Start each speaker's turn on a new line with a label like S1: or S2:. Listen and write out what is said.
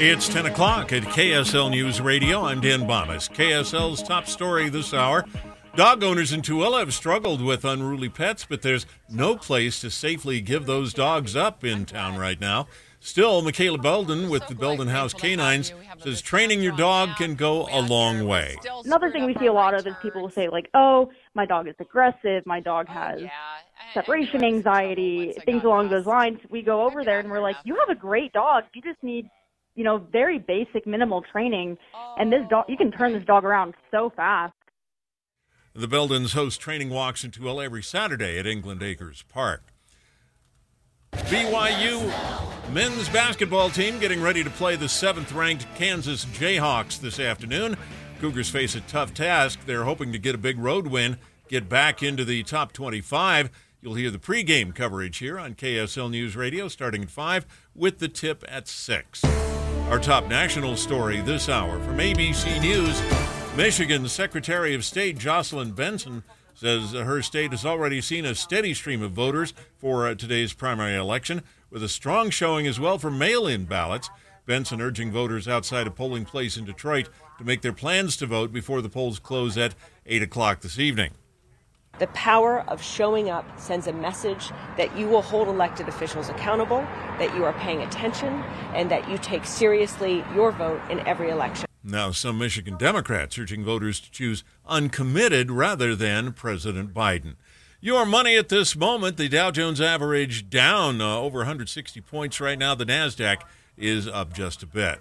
S1: It's 10 o'clock at KSL News Radio. I'm Dan Bammes. KSL's top story this hour. Dog owners in Tooele have struggled with unruly pets, but there's no place to safely give those dogs up in town right now. Still, Michaela Belden with the Belden House Canines says training your dog can go a long way.
S2: Another thing we see a lot of is people will say like, "Oh, my dog is aggressive. My dog has separation anxiety, things along those lines." We go over there and we're like, "You have a great dog. You just need, you know, very basic minimal training, and this dog, you can turn this oh, dog around so fast."
S1: The Beldens host training walks in Tooele every Saturday at England Acres Park. BYU men's basketball team getting ready to play the seventh ranked Kansas Jayhawks this afternoon. Cougars face a tough task. They're hoping to get a big road win, get back into the top 25. You'll hear the pregame coverage here on KSL News Radio starting at 5 with the tip at 6. Our top national story this hour from ABC News Michigan's Secretary of State Jocelyn Benson says her state has already seen a steady stream of voters for uh, today's primary election, with a strong showing as well for mail in ballots. Benson urging voters outside a polling place in Detroit to make their plans to vote before the polls close at 8 o'clock this evening.
S3: The power of showing up sends a message that you will hold elected officials accountable, that you are paying attention, and that you take seriously your vote in every election.
S1: Now, some Michigan Democrats urging voters to choose uncommitted rather than President Biden. Your money at this moment, the Dow Jones average down uh, over 160 points right now. The NASDAQ is up just a bit.